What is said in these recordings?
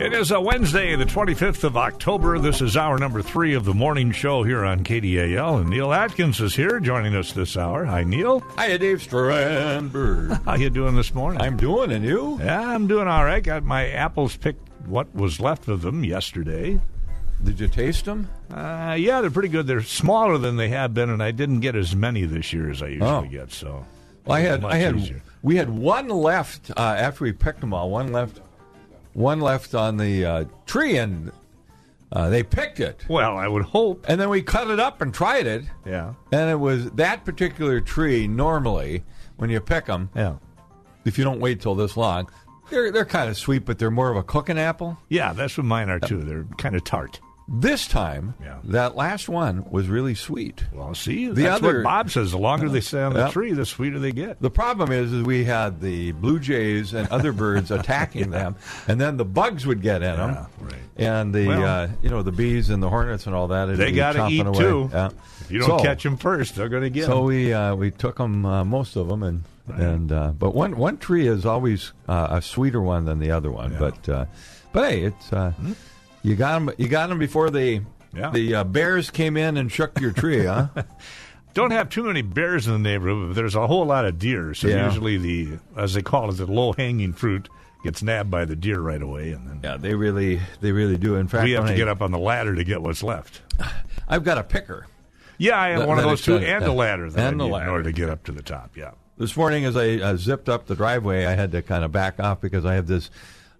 It is a Wednesday, the 25th of October. This is hour number three of the morning show here on KDAL, and Neill Atkins is here joining us this hour. Hi, Neill. Hiya, Dave Strandberg. How you doing this morning? I'm doing, and you? Yeah, I'm doing all right. Got my apples picked, what was left of them yesterday. Did you taste them? Uh, yeah, they're pretty good. They're smaller than they have been, and I didn't get as many this year as I usually Oh. get. So, Well, I had, I had, easier. we had one left uh, after we picked them all. One left, one left on the uh, tree, and uh, they picked it, Well, I would hope. and then we cut it up and tried it, Yeah, and it was that particular tree. Normally, when you pick them, yeah, if you don't wait till this long, they're they're kind of sweet, but they're more of a cooking apple. yeah. That's what mine are too. They're kind of tart. This time, Yeah. that last one was really sweet. Well, see, The that's other- what Bob says. The longer they stay on the Yeah. tree, the sweeter they get. The problem is, is we had the blue jays and other birds attacking them, and then the bugs would get in them, Yeah, right. and the Well- uh, you know the bees and the hornets and all that. They got to eat away. too. Yeah. If you don't So- catch them first, they're going to get So 'em. we uh, we took them uh, most of them, and and uh, but one one tree is always uh, a sweeter one than the other one. Yeah. But uh, but hey, it's uh, you got them you got them before the Yeah. the uh, bears came in and shook your tree, huh? Don't have too many bears in the neighborhood, but there's a whole lot of deer. So Yeah. usually the, as they call it, the low hanging fruit gets nabbed by the deer right away, and then yeah, they really they really do. In fact, we have to I- get up on the ladder to get what's left. I've got a picker. Yeah, I have That- one of those two, exciting. and the ladder that And I the need in order to get up to the top. Yeah. This morning, as I uh, zipped up the driveway, I had to kind of back off because I have this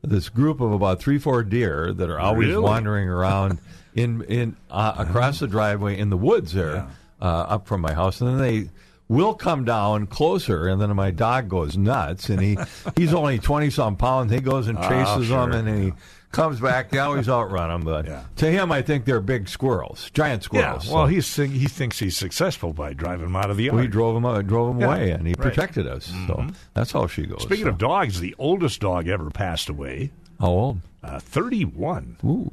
this group of about three, four deer that are always Really? wandering around in in uh, across the driveway in the woods there, uh, up from my house, and then they will come down closer, and then my dog goes nuts, and he he's only twenty some pounds. He goes and Ah, chases them, sure, and then he. Comes back, they always outrun them, but Yeah. to him, I think they're big squirrels, giant Yeah. squirrels. Well, So he's he thinks he's successful by driving them out of the yard. we drove him, uh, drove him Yeah, away, and he right. Mm-hmm. protected us. So that's how she goes. Speaking so. of dogs, the oldest dog ever passed away, how old? uh, 31. Ooh.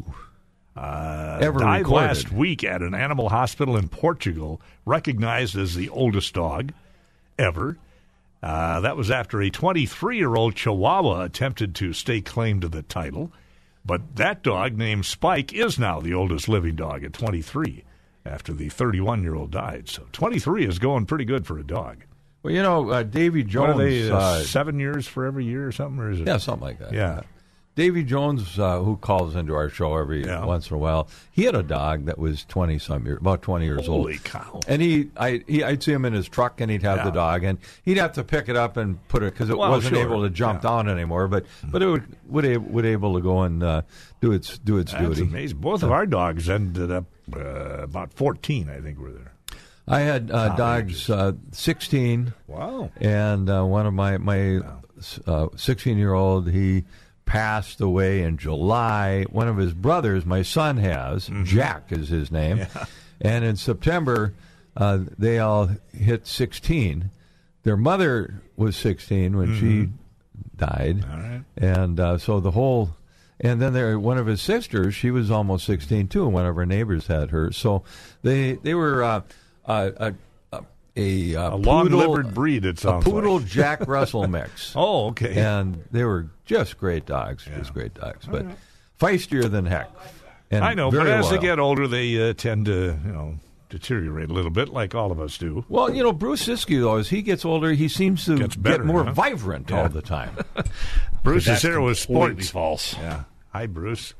Uh, Ever died recorded. last week at an animal hospital in Portugal, recognized as the oldest dog ever. Uh, that was after a 23 year old Chihuahua attempted to stake claim to the title. But that dog, named Spike, is now the oldest living dog at 23 after the 31 year old died. So 23 is going pretty good for a dog. Well, you know, uh, Davy What Jones. are they, uh, uh, seven years for every year or something? Or is it? yeah, something like that. Yeah. Davy Jones, uh, who calls into our show every Yeah. once in a while, he had a dog that was twenty some years, about twenty years old. Holy cow. And he, I, he, I'd see him in his truck, and he'd have Yeah. the dog, and he'd have to pick it up and put it because it Well, wasn't sure. able to jump Yeah. down anymore. But, but it would, would, would able to go and uh, do its, do its That's duty. amazing. Both of our dogs ended up uh, about 14, I think, were there. I had uh, dogs uh, sixteen. Wow. and uh, one of my my sixteen year old he passed away in July. One of his brothers, my son has Jack is his name, and in September uh, they all hit sixteen. Their mother was sixteen when she died, All right. and uh, so the whole. And then there, one of his sisters, she was almost sixteen too, and one of her neighbors had her. So they they were uh, uh, a a, a, uh, A long-livered breed, it a poodle like. Jack Russell mix. Oh, okay. and they were just great dogs, just great dogs, but feistier than heck. And I know, but very as they get older, they uh, tend to, you know, deteriorate a little bit, like all of us do. well, you know, Bruce Ciskie though, as he gets older, he seems to Gets better, get more huh? vibrant Yeah. all the time. Bruce That's is here with completely sports. false. Yeah. Hi, Bruce.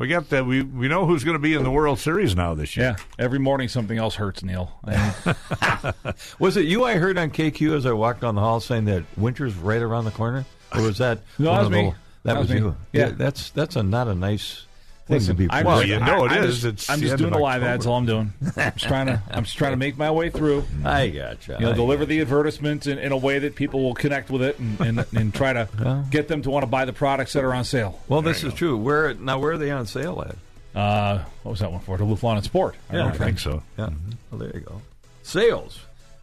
We got that. We we know who's going to be in the World Series now this year. Yeah, every morning something else hurts, Neill. Was it you I heard on KQ as I walked down the hall saying that winter's right around the corner, or was that No, that was of the- me. That, That was, was me. you. Yeah. that's that's a not a nice thing listen, to be. I'm Well, you know it I, I'm is. Just, It's I'm just doing of a live ad. October. That's all I'm doing. I'm just trying to. I'm just trying to make my way through. I gotcha. You know, I deliver the advertisement in, in a way that people will connect with it and, and, and try to Well. get them to want to buy the products that are on sale. Well, this is true. Where now? Where are they on sale at? Uh, what was that one for? Duluth Lawn and Sport. I don't think so. Yeah. Well, there you go. Sales.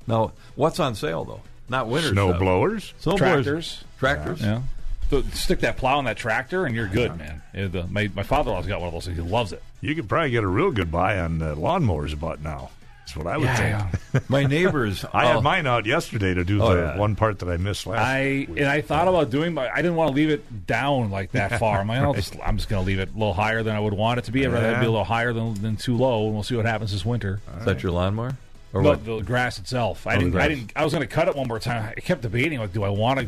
Now, what's on sale though? Not winter Snow stuff. blowers. Snowblowers. Tractors. Tractors. Yeah. So stick that plow in that tractor, and you're good, man. Yeah, the, my my father-in-law's got one of those. He loves it. You could probably get a real good buy on uh, lawnmowers about now. That's what I would Yeah, think. My neighbors. I oh, had mine out yesterday to do Oh, the yeah. one part that I missed last. I and I thought about doing, but I didn't want to leave it down like that far. I'm like, I'll just, I'm just going to leave it a little higher than I would want it to be. I'd rather it be a little higher than, than too low, and we'll see what happens this winter. Is that your lawnmower? Or No, what? the grass itself. I the didn't. I didn't. I was going to cut it one more time. I kept debating, like, do I want to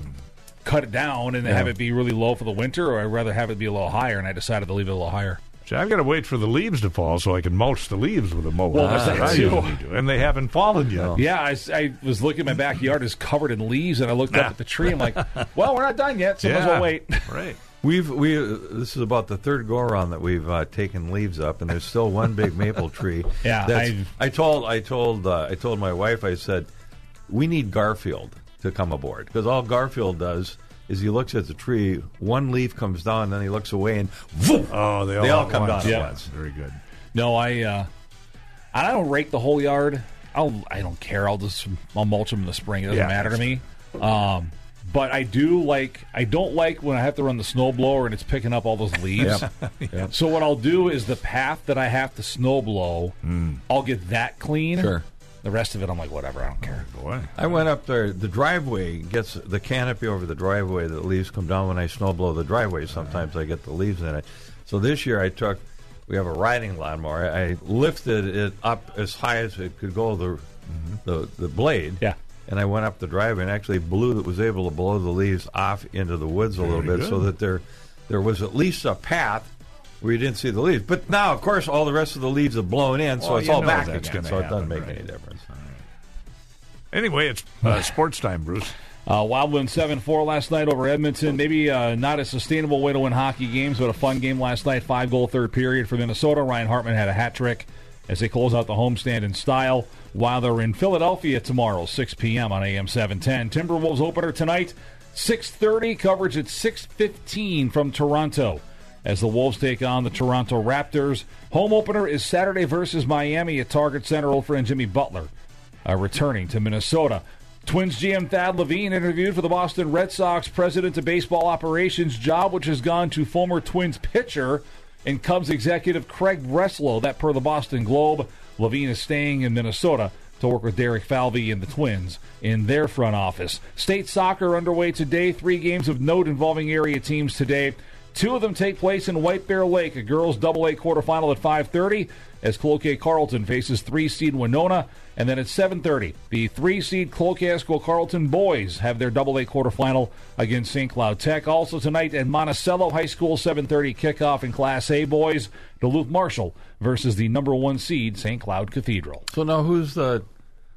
cut it down and have it be really low for the winter, or I'd rather have it be a little higher? And I decided to leave it a little higher. See, I've got to wait for the leaves to fall so I can mulch the leaves with a mower. Well, there's That's that too. And they haven't fallen yet. Yeah, I, I, was looking. At my backyard is covered in leaves, and I looked up at the tree. I'm like, well, we're not done yet. So might as well wait. right. We've we uh, this is about the third go around that we've uh, taken leaves up, and there's still one big maple tree. Yeah, I've- I told I told uh, I told my wife I said we need Garfield to come aboard because all Garfield does is he looks at the tree, one leaf comes down, then he looks away, and voom, Oh, they all, They all come once. down at Yeah. once. Very good. No, I. Uh, I don't rake the whole yard. I'll. I don't care. I'll just. I'll mulch them in the spring. It doesn't Yeah, matter to me. Um, but I do like. I don't like when I have to run the snow blower and it's picking up all those leaves. So what I'll do is the path that I have to snow blow, I'll get that clean. Sure. The rest of it, I'm like, whatever. I don't care. Boy. I went up there. The driveway gets the canopy over the driveway. The leaves come down when I snow blow the driveway. Sometimes I get the leaves in it. So this year I took. We have a riding lawnmower. I lifted it up as high as it could go. The mm-hmm. the the blade. Yeah. And I went up the driveway and actually blew. That was able to blow the leaves off into the woods a little Very bit, so that there there was at least a path. Where you didn't see the leaves, but now, of course, all the rest of the leaves have blown in, so Well, it's all back that's again. gonna So it doesn't happen, make any right. difference. Anyway, it's uh, sports time, Bruce. Uh, Wild win 7 4 last night over Edmonton. Maybe uh, not a sustainable way to win hockey games, but a fun game last night. Five goal third period for Minnesota. Ryan Hartman had a hat trick as they close out the homestand in style. While they're in Philadelphia tomorrow, 6 p.m. on AM 710. Timberwolves opener tonight, 6.30. Coverage at 6.15 from Toronto as the Wolves take on the Toronto Raptors. Home opener is Saturday versus Miami at Target Center. Old friend Jimmy Butler uh, returning to Minnesota. Twins GM Thad Levine interviewed for the Boston Red Sox president of baseball operations job, which has gone to former Twins pitcher and Cubs executive Craig Breslow. That per the Boston Globe. Levine is staying in Minnesota to work with Derek Falvey and the Twins in their front office. State soccer underway today. Three games of note involving area teams today. Two of them take place in White Bear Lake, a girls double A quarterfinal at 5:30 as Cloquet Carlton faces three seed Winona, and then at 7:30 the three seed Cloquet Carlton boys have their double A quarterfinal against St. Cloud Tech. Also tonight at Monticello High School 7:30 kickoff in Class A boys. Duluth Marshall versus the number one seed St. Cloud Cathedral. So now, who's the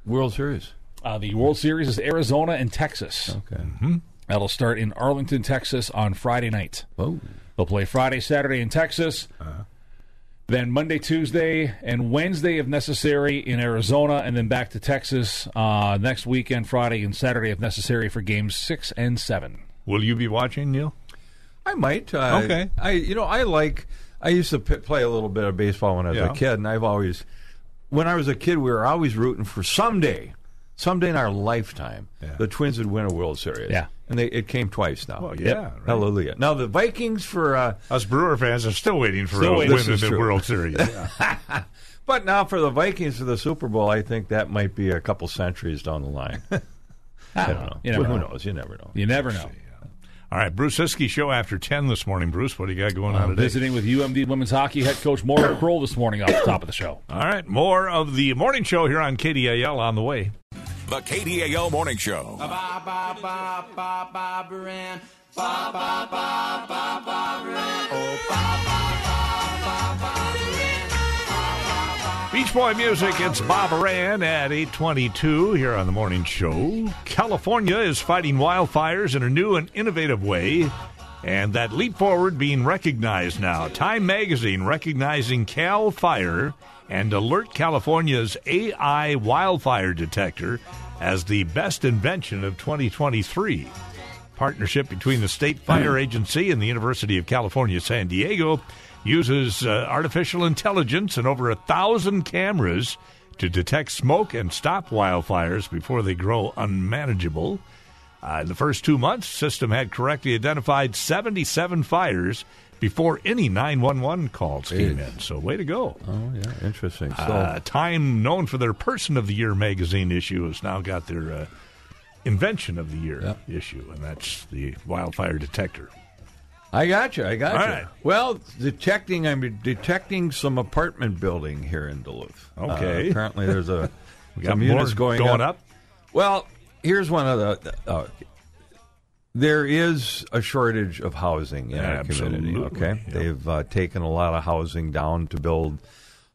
World Series? Uh, the World Series is Arizona and Texas. Okay. That'll start in Arlington, Texas on Friday night. Oh, They'll play Friday, Saturday in Texas. Then Monday, Tuesday, and Wednesday, if necessary, in Arizona, and then back to Texas uh, next weekend, Friday and Saturday, if necessary, for games six and seven. Will you be watching, Neill? I might. Uh, Okay. I you know I like. I used to p- play a little bit of baseball when I was Yeah. a kid, and I've always, when I was a kid, we were always rooting for someday, someday in our lifetime, Yeah. the Twins would win a World Series. Yeah. And they it came twice now. Well, yeah, right. Hallelujah. Now the Vikings for. Uh, Us Brewer fans are still waiting for Still a waiting. win in the true. World Series. but now for the Vikings for the Super Bowl, I think that might be a couple centuries down the line. I don't know. You never Who know. knows? You never know. You never know. All right, Bruce Ciskie show after 10 this morning. Bruce, what do you got going on today? Visiting with UMD women's hockey head coach Maura Crowell this morning off the top of the show. All right, more of the morning show here on KDAL on the way. The KDAL Morning Show. Oh. Beach Boy music, it's Bob Aran at 822 here on the morning show. California is fighting wildfires in a new and innovative way, and that leap forward being recognized now. Time Magazine recognizing Cal Fire and Alert California's AI wildfire detector as the best invention of 2023 partnership between the State Fire Agency and the University of California, San Diego, uses uh, artificial intelligence and over a thousand cameras to detect smoke and stop wildfires before they grow unmanageable. Uh, in the first two months, system had correctly identified 77 fires before any 911 calls came in. So, way to go. Oh yeah, interesting. So Uh, Time, known for their Person of the Year magazine issue, has now got their uh, Invention of the Year Yep. issue, and that's the wildfire detector. I got you. I got All you. right. Well, detecting. I'm detecting some apartment building here in Duluth. Okay. Uh, apparently, there's a We got some units going, up. Well, here's one of the. Uh, there is a shortage of housing in our community. Okay, yeah. they've uh, taken a lot of housing down to build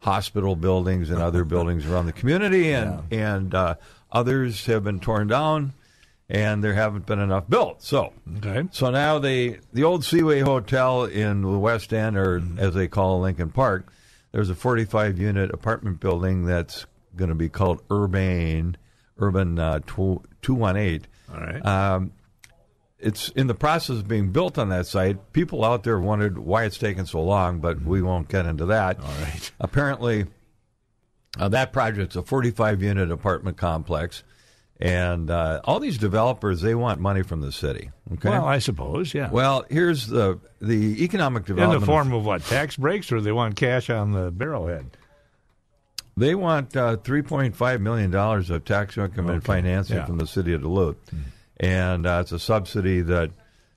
hospital buildings and other buildings around the community, and and uh, others have been torn down, and there haven't been enough built. So. Okay. So now they the old Seaway Hotel in the West End, or as they call Lincoln Park, there's a 45 unit apartment building that's going to be called Urbane Urban uh, 218. All right. Um, it's in the process of being built on that site. People out there wondered why it's taken so long, but we won't get into that. All right. Apparently, uh, that project's a 45 unit apartment complex. And uh, all these developers, they want money from the city. Okay. Well, I suppose, yeah. Well, here's the the economic development in the form of what? Tax breaks, or they want cash on the barrelhead? they want uh, three point five million dollars of tax income and financing Yeah. from the city of Duluth, and uh, it's a subsidy that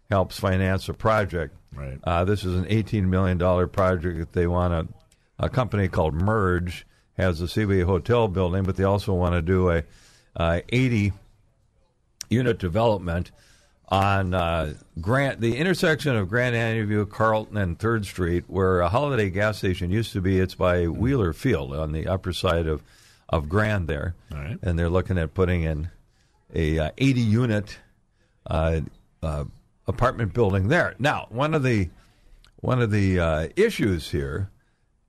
helps finance a project. Right. Uh, this is an eighteen million dollar project that they want a, a company called Merge has a Seaway Hotel building, but they also want to do a uh, eighty unit development on uh, Grant, the intersection of Grand Avenue, Carlton, and Third Street, where a Holiday gas station used to be. It's by Wheeler Field on the upper side of of Grand there, right. and they're looking at putting in a uh, 80 unit uh, uh, apartment building there. Now, one of the one of the uh, issues here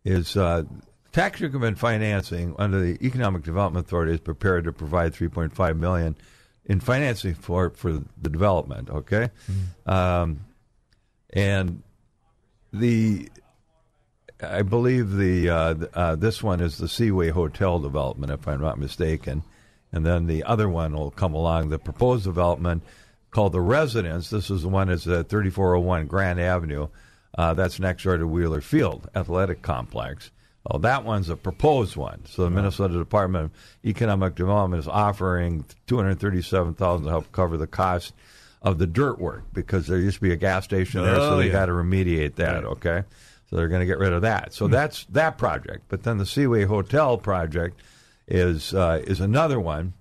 is uh, tax increment financing under the Economic Development Authority is prepared to provide 3.5 million in financing for for the development. Okay, um, and the I believe the uh, th- uh, this one is the Seaway Hotel development, if I'm not mistaken, and then the other one will come along. The proposed development called the Residence. This is the one that's at 3401 Grand Avenue. Uh, that's next door to Wheeler Field Athletic Complex. Well, that one's a proposed one. So the Minnesota Department of Economic Development is offering 237000 to help cover the cost of the dirt work because there used to be a gas station there, so Oh, they yeah. got to remediate that. Okay, so they're going to get rid of that. So that's that project. But then the Seaway Hotel project is uh, is another one,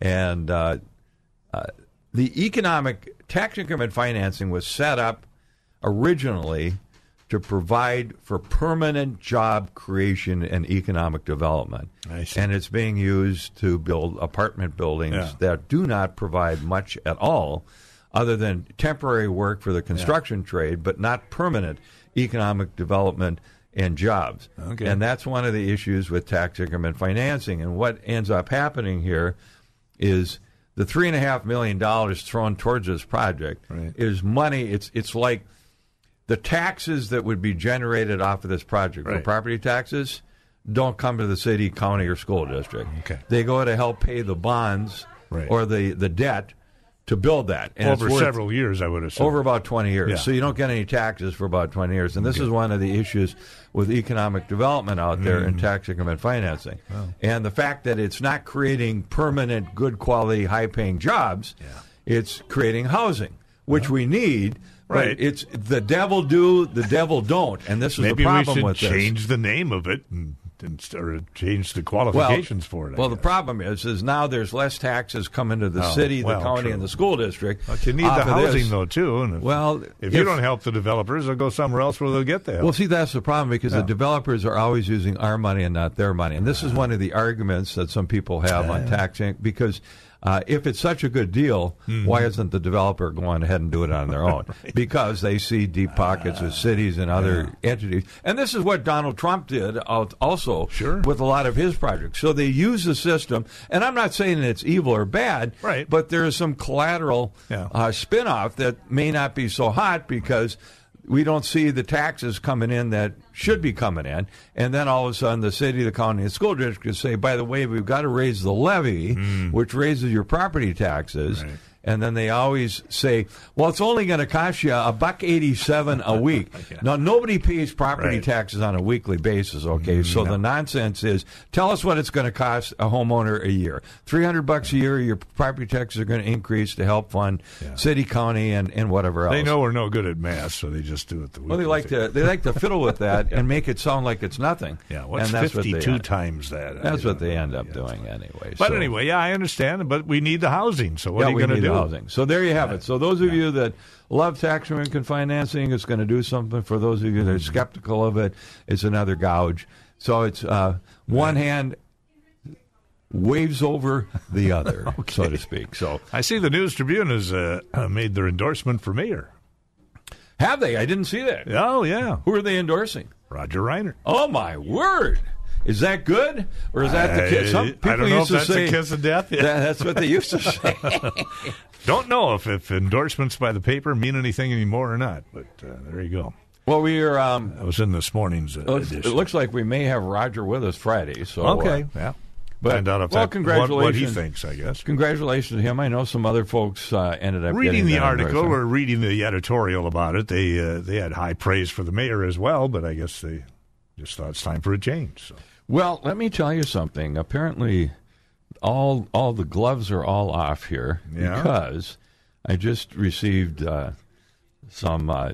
and uh, uh, the economic tax increment financing was set up originally to provide for permanent job creation and economic development. And it's being used to build apartment buildings Yeah. that do not provide much at all other than temporary work for the construction trade, but not permanent economic development and jobs. Okay. And that's one of the issues with tax increment financing. And what ends up happening here is the three and a half million dollars thrown towards this project Right. is money. It's it's like the taxes that would be generated off of this project Right. property taxes don't come to the city, county, or school district. Okay. They go to help pay the bonds Right. or the, the debt to build that. And Over several years, I would assume. over about 20 years. Yeah. So you don't get any taxes for about 20 years. And this is one of the issues with economic development out there Mm. in tax increment financing. And the fact that it's not creating permanent, good quality, high paying jobs, yeah. it's creating housing, which we need. Right. But it's the devil do, the devil don't. And this is Maybe the we problem should with this. change the name of it and, and or change the well, qualifications for it. I well, the problem is, is now there's less taxes coming to the Oh, city, the well, county, true. and the school district. But you need the housing this. though too. And if, Well, if, you if- don't help the developers, they'll go somewhere else where they'll get the help. Well, see, that's the problem because the developers are always using our money and not their money. And this is one of the arguments that some people have on taxing because uh, if it's such a good deal, Mm-hmm. why isn't the developer going ahead and do it on their own? Because they see deep pockets of cities and other entities. And this is what Donald Trump did also Sure. with a lot of his projects. So they use the system. And I'm not saying it's evil or bad, Right. but there is some collateral Yeah. uh, spinoff that may not be so hot because we don't see the taxes coming in that should be coming in, and then all of a sudden the city, the county, and the school district could say, "By the way, we've got to raise the levy, hmm. which raises your property taxes." Right. And then they always say, "Well, it's only going to cost you a buck eighty-seven a week." Now, nobody pays property Right. taxes on a weekly basis. Okay, mm, so the nonsense is, tell us what it's going to cost a homeowner a year. Three hundred bucks a year. Your property taxes are going to increase to help fund city, county, and, and whatever else. They know we're no good at math, so they just do it the Well, they like thing. to they like to fiddle with that and make it sound like it's nothing. Yeah, what's and that's what 52 end- times that? That's what they end up Yeah, doing anyway. But so- anyway, yeah, I understand. But we need the housing. So what yeah, are you we going to do? Housing. So there you have it. So those of you that love tax income financing, it's going to do something. For those of you that are skeptical of it, it's another gouge. So it's uh, one hand waves over the other, so to speak. So I see the News Tribune has uh, made their endorsement for mayor. have they? I didn't see that. Oh yeah, Who are they endorsing? Roger Reinert. Oh my word! Is that good, or is that the I- kiss? Some I people don't know used if to that's say a kiss of death. That- that's what they used to say. Don't know if, if endorsements by the paper mean anything anymore or not. But uh, there you go. well, we are. Um, That was in this morning's uh, it looks like we may have Roger with us Friday. So uh, okay. yeah. but- Find out if well, that, what, what he congratulations. thinks. I guess. Congratulations to him. I know some other folks uh, ended up reading the article or reading the editorial about it, they uh, they had high praise for the mayor as well, but I guess they just thought it's time for a change. So Well, let me tell you something. Apparently, all all the gloves are all off here Yeah. because I just received uh, some uh,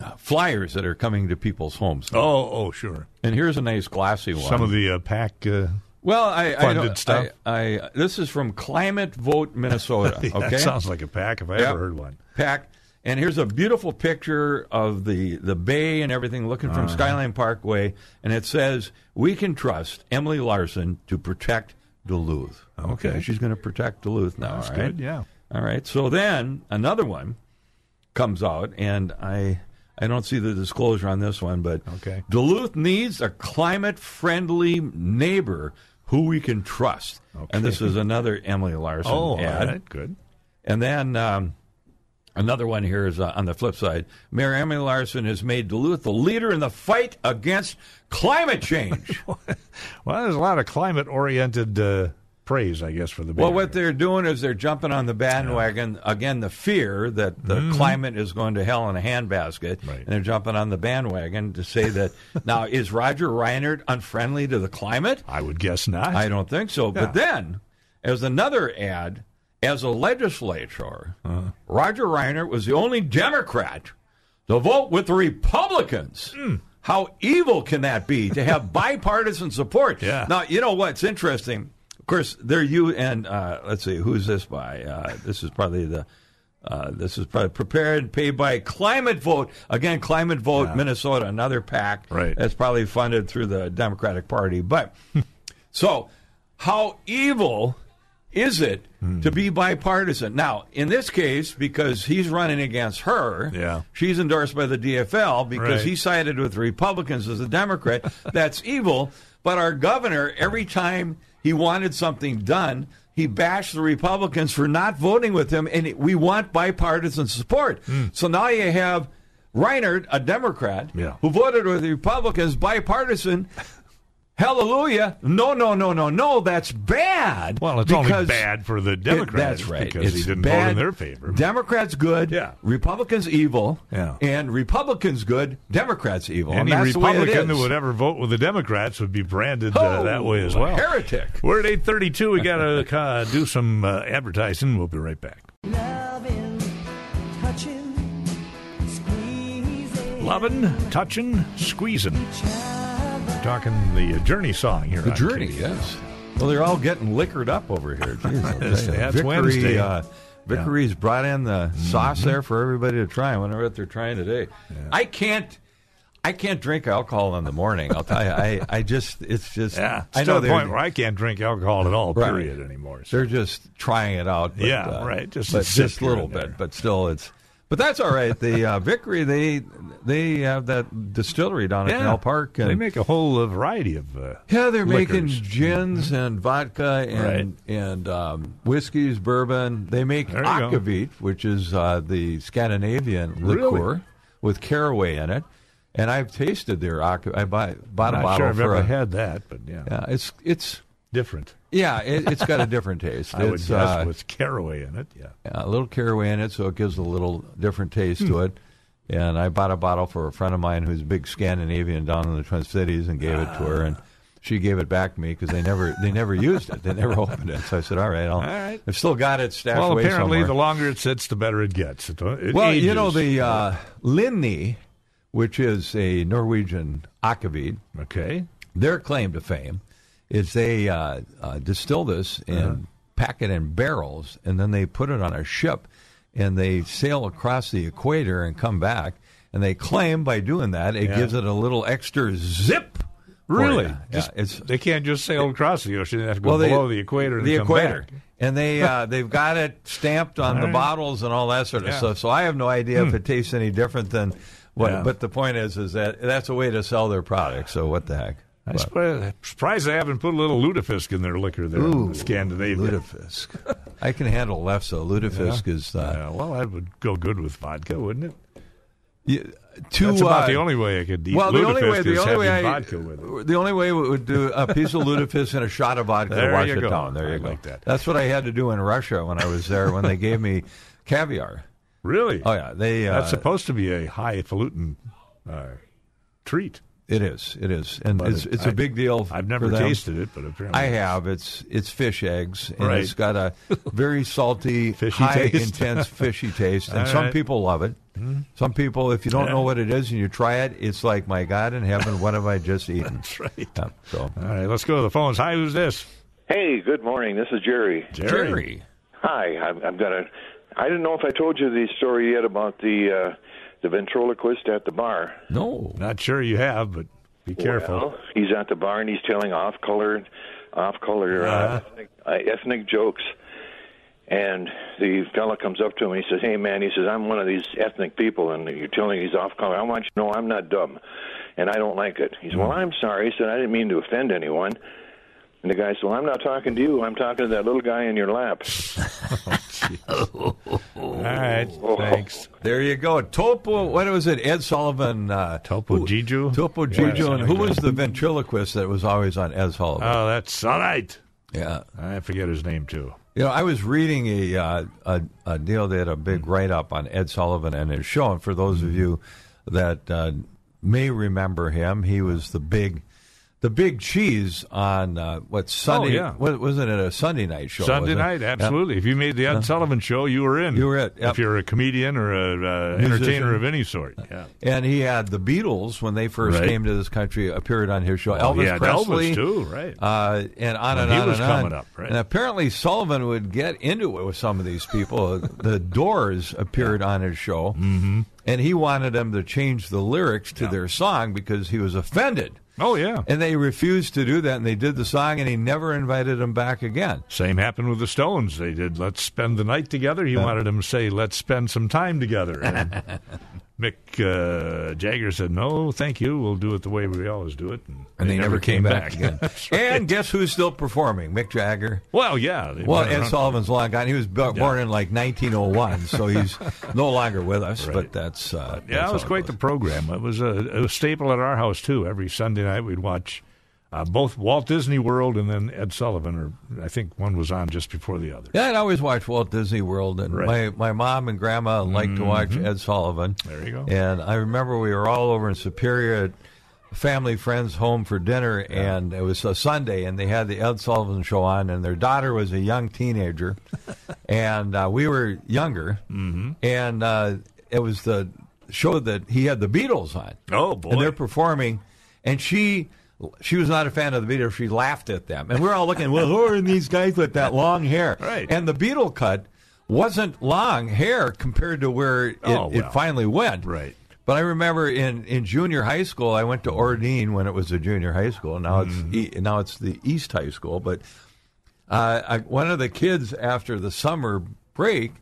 uh, flyers that are coming to people's homes. oh oh sure, And here's a nice glassy one. some of the uh, pack. Uh, well, I, I funded don't- stuff. I, I this is from Climate Vote Minnesota. yeah, Okay, that sounds like a pack if I Yep. ever heard one. pack. And here's a beautiful picture of the, the bay and everything looking from Uh-huh. Skyline Parkway. And it says, We can trust Emily Larson to protect Duluth. Okay. She's going to protect Duluth now. That's all right? good, yeah. All right. So then another one comes out, and I. I don't see the disclosure on this one, but Okay. Duluth needs a climate friendly neighbor who we can trust. Okay. And this is another Emily Larson Oh, ad. all right, good. And then um, another one here is uh, on the flip side. Mayor Emily Larson has made Duluth the leader in the fight against climate change. Well, there's a lot of climate oriented uh, praise, I guess, for the well, mayor. what they're doing is they're jumping on the bandwagon again. The fear that the climate is going to hell in a handbasket, Mm-hmm. Right. and they're jumping on the bandwagon to say that now is Roger Reinert unfriendly to the climate? I would guess not. I don't think so. But then, as another ad, as a legislator, Uh-huh. Roger Reinert was the only Democrat to vote with the Republicans. Hmm. How evil can that be to have bipartisan support? Yeah. Now, you know what's interesting? Of course, they're you and uh, let's see, who's this by? Uh, this is probably the. Uh, this is probably prepared and paid by Climate Vote. Again, Climate Vote Minnesota, another PAC Right. that's probably funded through the Democratic Party. But so, how evil is it Hmm. to be bipartisan? Now, in this case, because he's running against her, Yeah. she's endorsed by the DFL because Right. he sided with the Republicans as a Democrat. That's evil. But our governor, every time he wanted something done, he bashed the Republicans for not voting with him, and we want bipartisan support. Hmm. So now you have Reinert, a Democrat, Yeah. who voted with the Republicans, bipartisan. Hallelujah! No, no, no, no, no. That's bad. well, it's only bad for the it- Democrats that's right. because it's he didn't bad. vote in their favor. Democrats good. Yeah. Republicans evil. Yeah. And Republicans good. Democrats evil. Any and that's the way it Republican is. who would ever vote with the Democrats would be branded uh, Oh, that way as well. heretic. We're at 832. We got to uh, do some uh, advertising. We'll be right back. Loving, touching, squeezing. Loving, touching, squeezing. Talking the uh, Journey song here. The journey, yes. Well, they're all getting liquored up over here. Jeez, I'll tell you. Yeah, it's Vikre, Wednesday. Uh, Vikre's brought in the sauce there for everybody to try. I wonder what they're trying today. I can't. I can't drink alcohol in the morning. I'll tell you. I, I just. It's just. Yeah, I know to the point where I can't drink alcohol at all, period, anymore. So. They're just trying it out. But, Yeah, uh, right, just but just a little bit. But still, it's. But that's all right. The uh, Vikre, they they have that distillery down at Canal Park, and they make a whole uh, variety of. Uh, yeah, they're making gins and vodka and Right. and um, whiskeys, bourbon. They make akavit, which is uh, the Scandinavian Really? liqueur with caraway in it. And I've tasted their akavit. I buy, bought a bottle sure I've for ever a, had that, but yeah. yeah, it's it's different. Yeah, it, it's got a different taste. I would guess uh, with caraway in it. Yeah. a little caraway in it, so it gives a little different taste Hmm. to it. And I bought a bottle for a friend of mine who's a big Scandinavian down in the Twin Cities, and gave it to her, and she gave it back to me because they never they never used it, they never opened it. So I said, "All right, I'll, All right. I've still got it stashed Well, away apparently, somewhere." the longer it sits, the better it gets. It, it well, you know the uh, Linie, which is a Norwegian akavit, okay. their claim to fame is they uh, uh, distill this and Uh-huh. pack it in barrels, and then they put it on a ship, and they sail across the equator and come back. And they claim by doing that it Yeah. gives it a little extra zip. Really? Yeah, Just- it's They can't just sail across the ocean. They have to go well, they- below the equator and the come equator. back. And they uh, they've got it stamped on All the right. bottles and all that sort of Yeah. Hmm. stuff. So I have no idea if it tastes any different than what. Yeah. But the point is, is that that's a way to sell their product. So what the heck? I'm surprised, surprised they haven't put a little lutefisk in their liquor there Ooh, in Scandinavia. Lutefisk. I can handle lefse. Lutefisk is uh, Yeah, well, that would go good with vodka, wouldn't it? yeah, two. That's about uh, the only way I could eat Well, the only way, the only way, I, vodka with it. the only way we would do a piece of lutefisk and a shot of vodka There to wash it go. down. There I you go. like that. That's what I had to do in Russia when I was there. When they gave me caviar. Really? Oh yeah, they. Uh, That's supposed to be a highfalutin uh, treat. It is. It is, and But it's it- it's I- a big deal. I've for never them. tasted it, but apparently I have. It's it's fish eggs, and Right. it's got a very salty, Fishy high taste. intense fishy taste, and All some right. Hmm. people love it. Some people, if you don't Yeah. know what it is and you try it, it's like, my God in heaven, what have I just eaten? That's right. Yeah, so, All right, let's go to the phones. Hi, who's this? Hey, good morning. This is Jerry. Jerry, Hi, I've, I've got a. I didn't know if I told you the story yet about the uh, the ventriloquist at the bar. no, Not sure you have, but be careful. Well, he's at the bar and he's telling off color, off color uh, Uh-huh. ethnic, uh, ethnic jokes. And the fella comes up to him and he says, "Hey man," he says, "I'm one of these ethnic people, and you're telling me he's off color. I want you to know I'm not dumb, and I don't like it." He said, "Well, I'm sorry." He said, "I didn't mean to offend anyone." And the guy said, "Well, I'm not talking to you. I'm talking to that little guy in your lap." All right, Oh. thanks. there you go. Topo, what was it? Ed Sullivan. Uh, Topo who- Gigio? Topo Yeah, and who was the ventriloquist that was always on Ed Sullivan? Oh, that's all right. yeah. I forget his name too. You know, I was reading a uh, a, a deal. They had a big write up on Ed Sullivan and his show. And for those of you that uh, may remember him, he was the big the big cheese on uh, what Sunday? Oh, yeah. What, wasn't it a Sunday night show? Sunday was it? night, absolutely. If you made the Ed Sullivan Show, you were in. You were it, yep. If you're a comedian or a uh, entertainer of any sort. Yeah. And he had the Beatles when they first Right. came to this country appeared on his show. Oh, Elvis yeah, Presley Elvis too, right? Uh, and on When and he on was and on. coming up, right. And apparently Sullivan would get into it with some of these people. the Doors appeared on his show, mm-hmm. and he wanted them to change the lyrics to their song because he was offended. Oh yeah. And they refused to do that, and they did the song, and he never invited them back again. Same happened with the Stones. They did "Let's spend the night together." He uh, wanted them to say "Let's spend some time together." And Mick uh, Jagger said, "No, thank you. We'll do it the way we always do it." And, And they, never came, back, again. Right. And guess who's still performing? Mick Jagger. well, yeah. they Well, went Ed Sullivan's long gone. He was bu- born in like 1901, so he's no longer with us. Right. But that's uh, Yeah, that's it was how quite the program. It was a, a staple at our house too. Every Sunday night we'd watch uh, both Walt Disney World and then Ed Sullivan, or I think one was on just before the other. Yeah, I'd always watch Walt Disney World, and Right. Mm-hmm. my, my mom and grandma liked to watch Ed Sullivan. There you go. And I remember we were all over in Superior at family friends home for dinner, and it was a Sunday, and they had the Ed Sullivan show on, and their daughter was a young teenager, and uh, we were younger, mm-hmm. and uh, it was the show that he had the Beatles on. Oh, boy. And they're performing, and she. She was not a fan of the Beatles. She laughed at them, and we're all looking. Well, who are these guys with that long hair? Right. And the Beatle cut wasn't long hair compared to where it, Oh, it finally went. Right. But I remember in, in junior high school, I went to Ordean when it was a junior high school. Now it's Mm-hmm. e, now it's the East High School. But uh, I, one of the kids after the summer break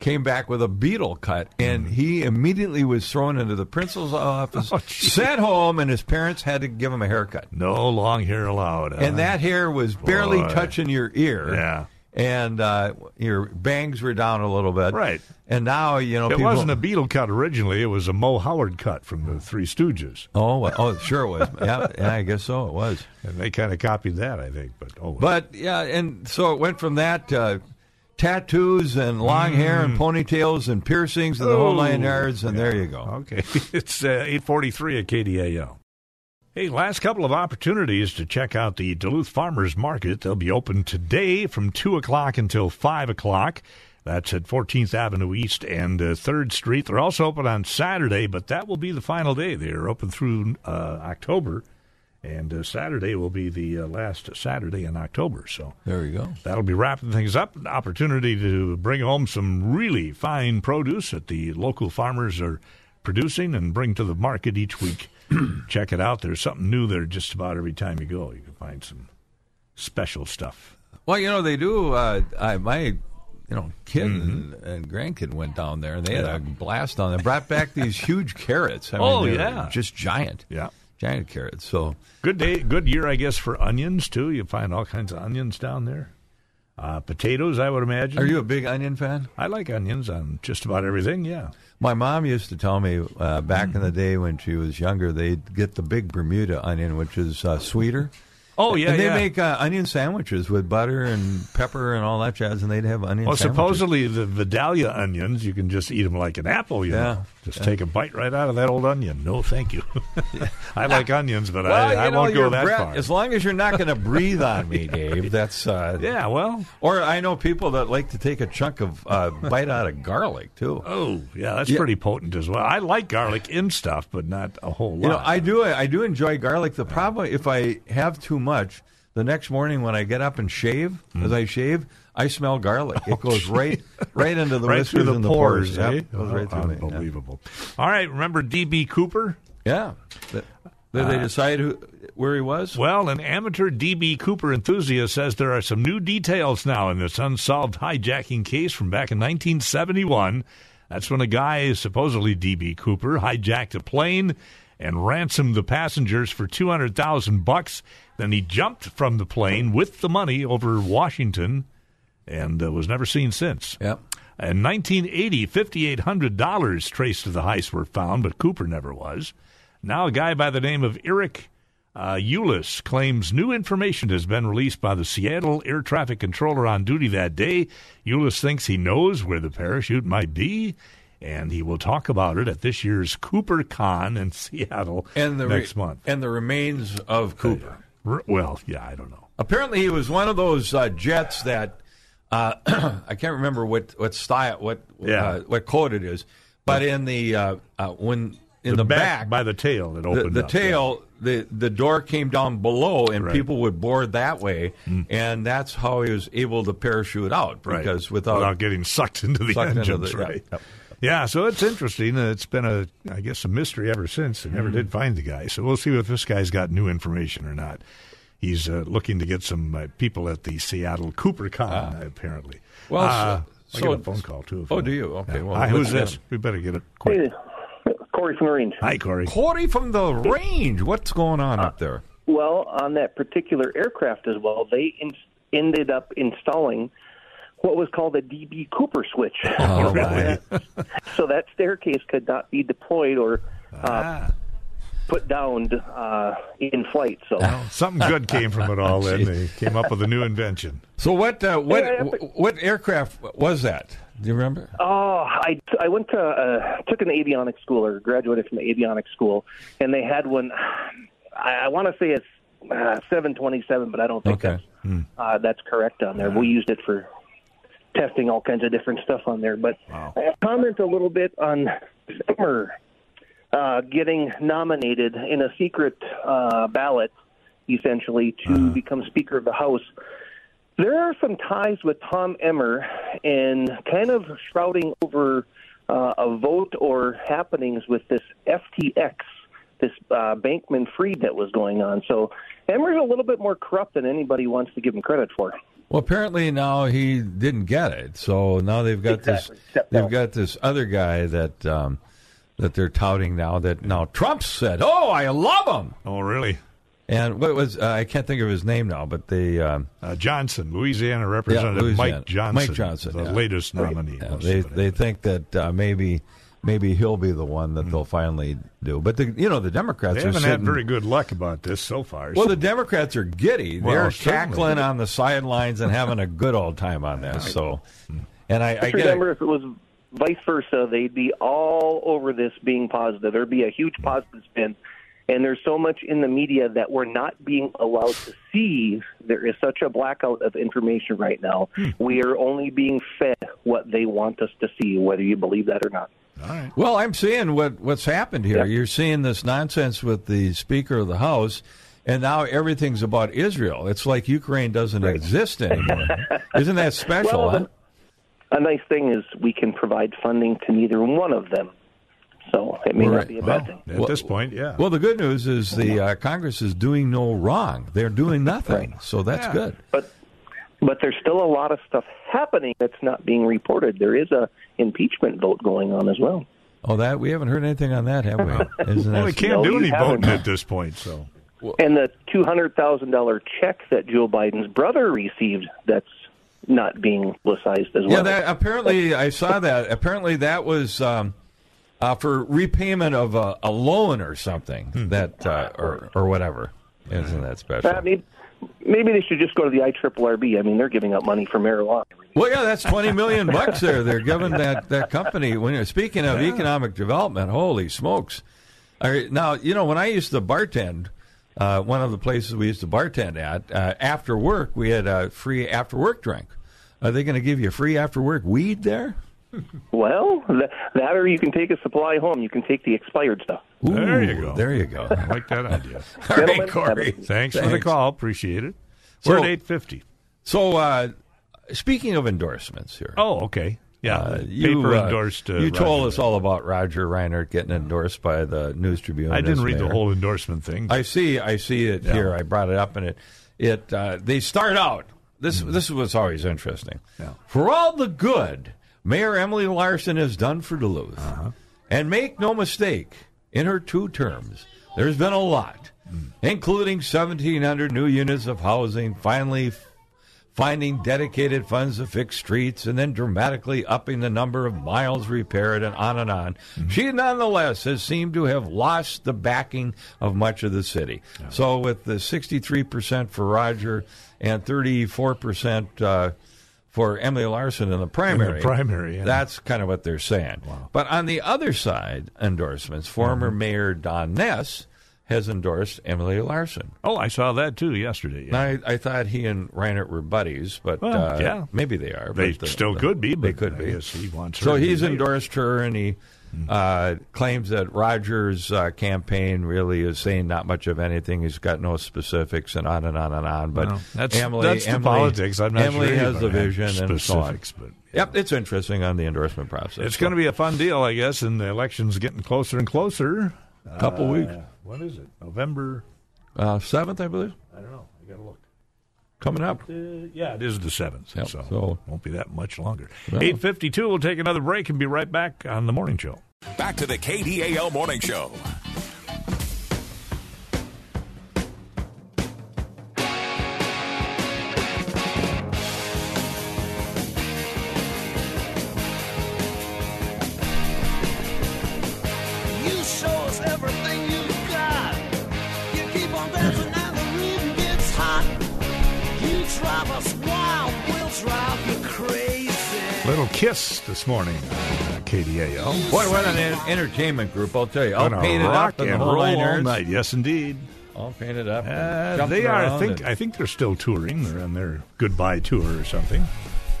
came back with a Beatle cut, and Mm. he immediately was thrown into the principal's office, Oh, sent home, and his parents had to give him a haircut. No long hair allowed. huh? And that hair was barely touching your ear. Yeah. and uh, your bangs were down a little bit, Right. And now you know It people, wasn't a Beatle cut originally. It was a Moe Howard cut from the Three Stooges, Oh, oh, sure it was. Yeah, yeah, I guess so. It was. and they kind of copied that, I think. But oh, well. But yeah, and so it went from that uh, tattoos and long hair and ponytails and piercings and the whole nine Mm. Yards, and there you go. Okay, it's uh, eight forty-three at KDAL. Hey, last couple of opportunities to check out the Duluth Farmers Market. They'll be open today from two o'clock until five o'clock. That's at 14th Avenue East and uh, 3rd Street. They're also open on Saturday, but that will be the final day. They're open through uh, October, and uh, Saturday will be the uh, last Saturday in October. So There you go. That'll be wrapping things up. An opportunity to bring home some really fine produce that the local farmers are producing and bring to the market each week. Check it out. There's something new there just about every time you go. You can find some special stuff. Well, you know they do. Uh, I, my, you know, kid and, and grandkid went down there, and they had a blast on them. Brought back these huge carrots. I mean, Oh, yeah. just giant. Yeah. Giant carrots. So Good day, good year, I guess, for onions too. You find all kinds of onions down there. Uh, potatoes, I would imagine. Are you a big onion fan? I like onions on just about everything. Yeah. My mom used to tell me uh, back in the day when she was younger, they'd get the big Bermuda onion, which is uh, sweeter. Oh yeah, and they yeah. make uh, onion sandwiches with butter and pepper and all that jazz, and they'd have onion. Well, sandwiches. supposedly the Vidalia onions, you can just eat them like an apple. You Yeah. know, just take a bite right out of that old onion. No, thank you. I like onions, but Well, I, I know, won't go that far. As long as you're not going to breathe on me, Dave. That's uh, yeah, well, Or I know people that like to take a chunk of uh, bite out of garlic too. oh yeah, that's Yeah. pretty potent as well. I like garlic in stuff, but not a whole lot. You know, I do I do enjoy garlic. The problem if I have too much, the next morning when I get up and shave, Hmm. as I shave, I smell garlic. It goes right right into the right through the and the pores. Yep, eh? goes right through me. Yeah. Unbelievable. All right, remember DB Cooper? Yeah. Did did they decide who where he was? Well, an amateur DB Cooper enthusiast says there are some new details now in this unsolved hijacking case from back in 1971. That's when a guy, supposedly DB Cooper, hijacked a plane and ransomed the passengers for 200,000 bucks. Then he jumped from the plane with the money over Washington and uh, was never seen since. Yep. In 1980, $5,800 traced to the heist were found, but Cooper never was. Now, a guy by the name of Eric uh, Ulis claims new information has been released by the Seattle air traffic controller on duty that day. Ulis thinks he knows where the parachute might be, and he will talk about it at this year's Cooper Con in Seattle And the re- next month. And the remains of Cooper. R- Well, yeah, I don't know. Apparently, he was one of those uh, jets that uh, I can't remember what what style, what Yeah. uh, what code it is, but in the uh, uh, when in the, back, by the tail it opened the up. tail, the the door came down below, and Right. People would board that way, and that's how he was able to parachute out Right. because without, getting sucked into the Sucked into engines, the- yeah. right? Yeah. so it's interesting. It's been a, I guess, a mystery ever since. They Mm-hmm. never did find the guy. So we'll see if this guy's got new information or not. He's uh, looking to get some uh, people at the Seattle CooperCon, apparently. Ah. Well, uh, so- I so- get a phone call too. if Oh, you- do you? Okay, Yeah. well, Hi, who's this? get We better get it quick. Hey, Corey from the range. Hi, Corey. Corey from the range. What's going on up there? Well, on that particular aircraft as well, they in- ended up installing what was called a DB Cooper switch. Oh, my. so that staircase could not be deployed or uh, Ah, put down uh, in flight. So something good came from it all. then they came up with a new invention. So what uh, what Yeah, yeah, what aircraft was that? Do you remember? Oh, I I went to uh, took an avionics school or graduated from the avionics school, and they had one. I, I want to say it's uh, seven twenty seven, but I don't think Okay. that's uh, that's correct on there. We used it for testing all kinds of different stuff on there. But I comment a little bit on Zimmer uh, getting nominated in a secret uh, ballot, essentially to become Speaker of the House. There are some ties with Tom Emmer and kind of shrouding over uh, a vote or happenings with this FTX, this uh, Bankman Fried that was going on. So Emmer's a little bit more corrupt than anybody wants to give him credit for. Well, apparently now he didn't get it, so now they've got Exactly. this. They've got this other guy that um, that they're touting now. That now Trump said, "Oh, I love him." Oh, really? And what was uh, I can't think of his name now, but the um, Uh, Johnson, Louisiana Representative Louisiana. Mike Johnson. Mike Johnson, the yeah. latest nominee. yeah, they they think that uh, maybe maybe he'll be the one that they'll finally do. But the you know the Democrats They haven't sitting, had very good luck about this so far. Well, the Democrats are giddy. Well, They're certainly. cackling on the sidelines and having a good old time on this. So, and I, I remember, if it was vice versa, they'd be all over this being positive. There'd be a huge positive spin. And there's so much in the media that we're not being allowed to see. There is such a blackout of information right now. Hmm. We are only being fed what they want us to see, whether you believe that or not. All right. Well, I'm seeing what what's happened here. Yeah. You're seeing this nonsense with the Speaker of the House, and now everything's about Israel. It's like Ukraine doesn't exist anymore. Isn't that special? Well, huh? A nice thing is we can provide funding to neither one of them. So it may Right. not be a bad thing. At Well- this point, yeah. Well, the good news is the uh, Congress is doing no wrong. They're doing nothing, so that's Yeah. good. But but there's still a lot of stuff happening that's not being reported. There is a impeachment vote going on as well. Oh, that we haven't heard anything on that, have we? Isn't well, that they can't No, do you any haven't. voting at this point, so. And the two hundred thousand dollar check that Joe Biden's brother received that's not being publicized as well. Yeah, that apparently I saw that. Apparently that was um, uh, for repayment of a, a loan or something that uh, or or whatever. Isn't that special? Uh, maybe, maybe they should just go to the IRRRB. I mean, they're giving up money for marijuana. Well, yeah, that's twenty million bucks there. They're giving that, that company. When you're speaking of economic development, holy smokes! All right, now you know when I used to bartend, uh, one of the places we used to bartend at uh, after work, we had a free after work drink. Are they going to give you free after work weed there? Well, that, that or you can take a supply home. You can take the expired stuff. There you go. There you go. I like that idea. All Gentlemen, Corey. have a- Thanks, for the call. Appreciate it. We're So- at 850. So, uh, speaking of endorsements here, Oh, okay. Yeah. uh, you Paper uh, endorsed. Uh, you told Roger. us all about Roger Reinert getting endorsed by the News Tribune. I didn't as read the whole endorsement thing. I see. I see it Yeah. here. I brought it up, and it it uh, they start out. This this is what's always interesting. Mm-hmm. Yeah. For all the good Mayor Emily Larson has done for Duluth, Uh-huh. and make no mistake, in her two terms, there's been a lot, Mm. including 1,700 new units of housing. Finally. Finding dedicated funds to fix streets and then dramatically upping the number of miles repaired and on and on. She nonetheless has seemed to have lost the backing of much of the city. So, with the 63% for Roger and 34% uh, for Emily Larson in the primary, primary, yeah. that's kind of what they're saying. But on the other side, endorsements, former Mm-hmm. Mayor Don Ness has endorsed Emily Larson. oh, I saw that too yesterday. Yeah. I, I thought he and Reinert were buddies, but Well, uh, yeah. maybe they are. They the- still the- could be, but They could I be. he wants her So he's endorsed her, and he uh, claims that Rogers' uh, campaign really is saying not much of anything. He's got no specifics, and on and on and on. But Well, that's Emily, that's the Emily, politics. I'm not Emily sure has the vision and so on. specifics, but Yep, it's interesting on the endorsement process. it's going to be a fun deal, I guess. And the election's getting closer and closer. A couple Uh, weeks. What is it? November? Uh, seventh, I believe, I don't know. I got to look. coming up. Uh, yeah, it is the seventh, Yep, so, so- won't be that much longer. Well. Eight fifty-two. We'll take another break and be right back on the morning show. Back to the KDAL Morning Show. Little kiss this morning, uh, KDAL. Boy, what an en- entertainment group! I'll tell you, all Gonna painted rock up in the and whole roll all night. Yes, indeed. All painted up. Uh, they are. I think. and- I think they're still touring. They're on their goodbye tour or something.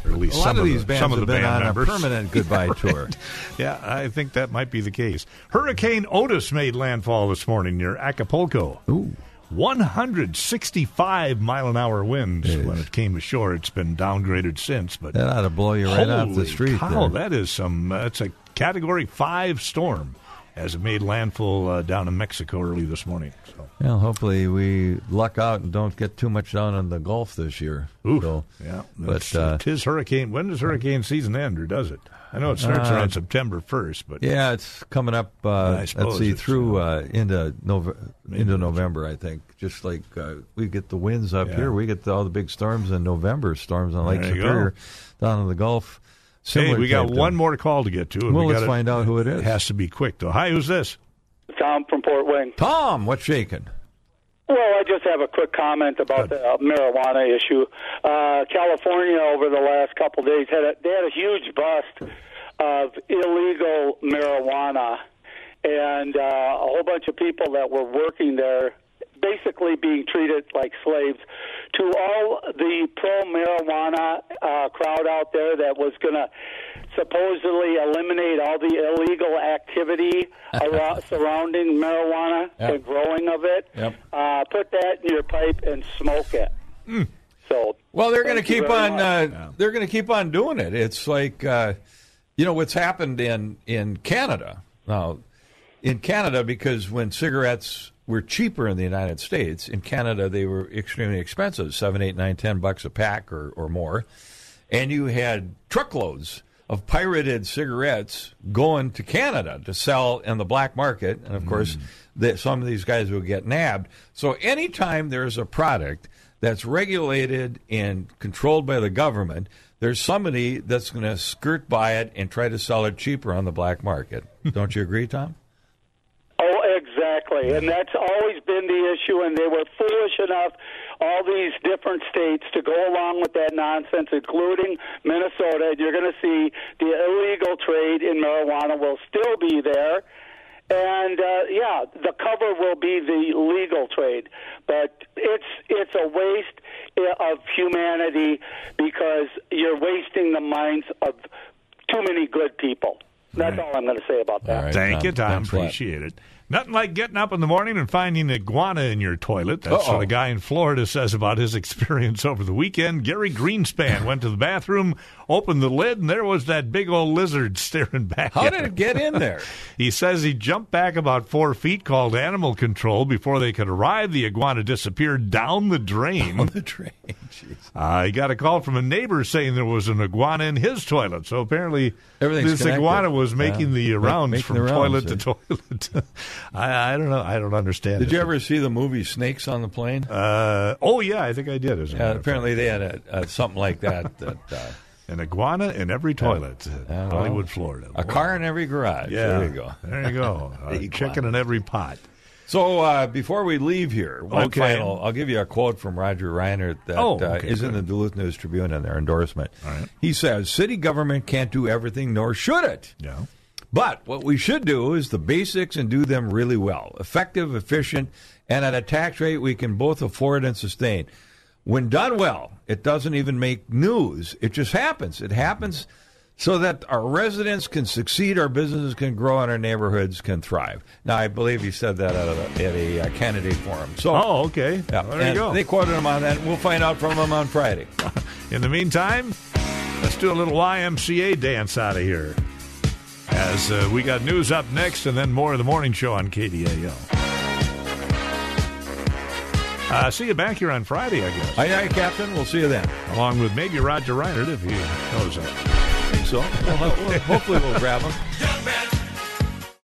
Or at least a lot some of the- these bands some of have the been band on members. a permanent goodbye tour. Yeah, I think that might be the case. Hurricane Otis made landfall this morning near Acapulco. Ooh. 165 mile an hour winds Yes. when it came ashore. It's been downgraded since, but That ought to blow you right off the street. Cow, there. that is some. Uh, it's a Category Five storm, as it made landfall uh, down in Mexico early this morning. So, Well, hopefully we luck out and don't get too much down in the Gulf this year. oof, So, yeah. but But uh, tis hurricane. When does hurricane season end, or does it? I know it starts Uh, around September first, but yeah, it's coming up. Uh, let's see, through uh, uh, into Nov- maybe into November, I think. Just like uh, we get the winds up Yeah. here, we get the, all the big storms in November. Storms on Lake There you Superior, down in the Gulf. hey, we got one to- more call to get to. And Well, we let's gotta- find out who it is. It has to be quick, though. Hi, who's this? Tom from Port Wing. Tom, what's shaking? Well, I just have a quick comment about the uh, marijuana issue. Uh, California, over the last couple of days, had a, they had a huge bust of illegal marijuana, and uh, a whole bunch of people that were working there basically being treated like slaves. To all the pro marijuana uh, crowd out there that was going to supposedly eliminate all the illegal activity around, surrounding marijuana Yep. and growing of it, Yep. uh, put that in your pipe and smoke it. So, Well, they're going to keep on. much. Uh, They're going to keep on doing it. It's like uh, you know what's happened in in Canada now. In Canada, because when cigarettes were cheaper in the United States, in Canada they were extremely expensive seven, eight, nine, ten bucks a pack or, or more, and you had truckloads of pirated cigarettes going to Canada to sell in the black market, and of course, hmm. that some of these guys will get nabbed. So anytime there's a product that's regulated and controlled by the government, there's somebody that's going to skirt by it and try to sell it cheaper on the black market. Don't you agree, Tom? Oh, exactly. And that's always been the issue, and they were foolish enough, all these different states, to go along with that nonsense, including Minnesota. You're going to see the illegal trade in marijuana will still be there. And uh, yeah, the cover will be the legal trade, but it's it's a waste uh, of humanity because you're wasting the minds of too many good people. That's all I'm going to say about that. All right, Thank Tom. you, Tom. Thanks a. Appreciate it. Nothing like getting up in the morning and finding iguana in your toilet. That's Uh-oh. what a guy in Florida says about his experience over the weekend. Gary Greenspan went to the bathroom, opened the lid, and there was that big old lizard staring back How did it get in there? He says he jumped back about four feet, called animal control. Before they could arrive, the iguana disappeared down the drain. On the train. Jeez. Uh, he got a call from a neighbor saying there was an iguana in his toilet. So apparently, this connected. iguana was making Yeah. the rounds making from the rounds, toilet to toilet. I, I don't know. I don't understand. Did it. you ever see the movie Snakes on the Plane? Uh, oh yeah, I think I did. As Yeah, apparently they had a, a, something like that. that uh, an iguana in every toilet, in well, Hollywood, Florida. a car in every garage. Yeah, There you go. There you go. A chicken in every pot. So uh, before we leave here, one Okay. final. I'll give you a quote from Roger Reinert that Oh, uh, okay, is in the Duluth News Tribune in their endorsement. Right. He says, "City government can't do everything, nor should it. Yeah. But what we should do is the basics and do them really well, effective, efficient, and at a tax rate we can both afford and sustain. When done well, it doesn't even make news. It just happens. It happens so that our residents can succeed, our businesses can grow, and our neighborhoods can thrive. Now, I believe you said that at a, at a uh, candidate forum. So, Oh, okay. yeah, there you go. They quoted him on that. We'll find out from him on Friday. In the meantime, let's do a little YMCA dance out of here. As uh, we got news up next and then more of the morning show on KDAL. Uh, see you back here on Friday, I guess. Aye, aye, Captain. We'll see you then. Along with maybe Roger Reinert if he shows up. I think so. Well, hopefully, we'll grab him.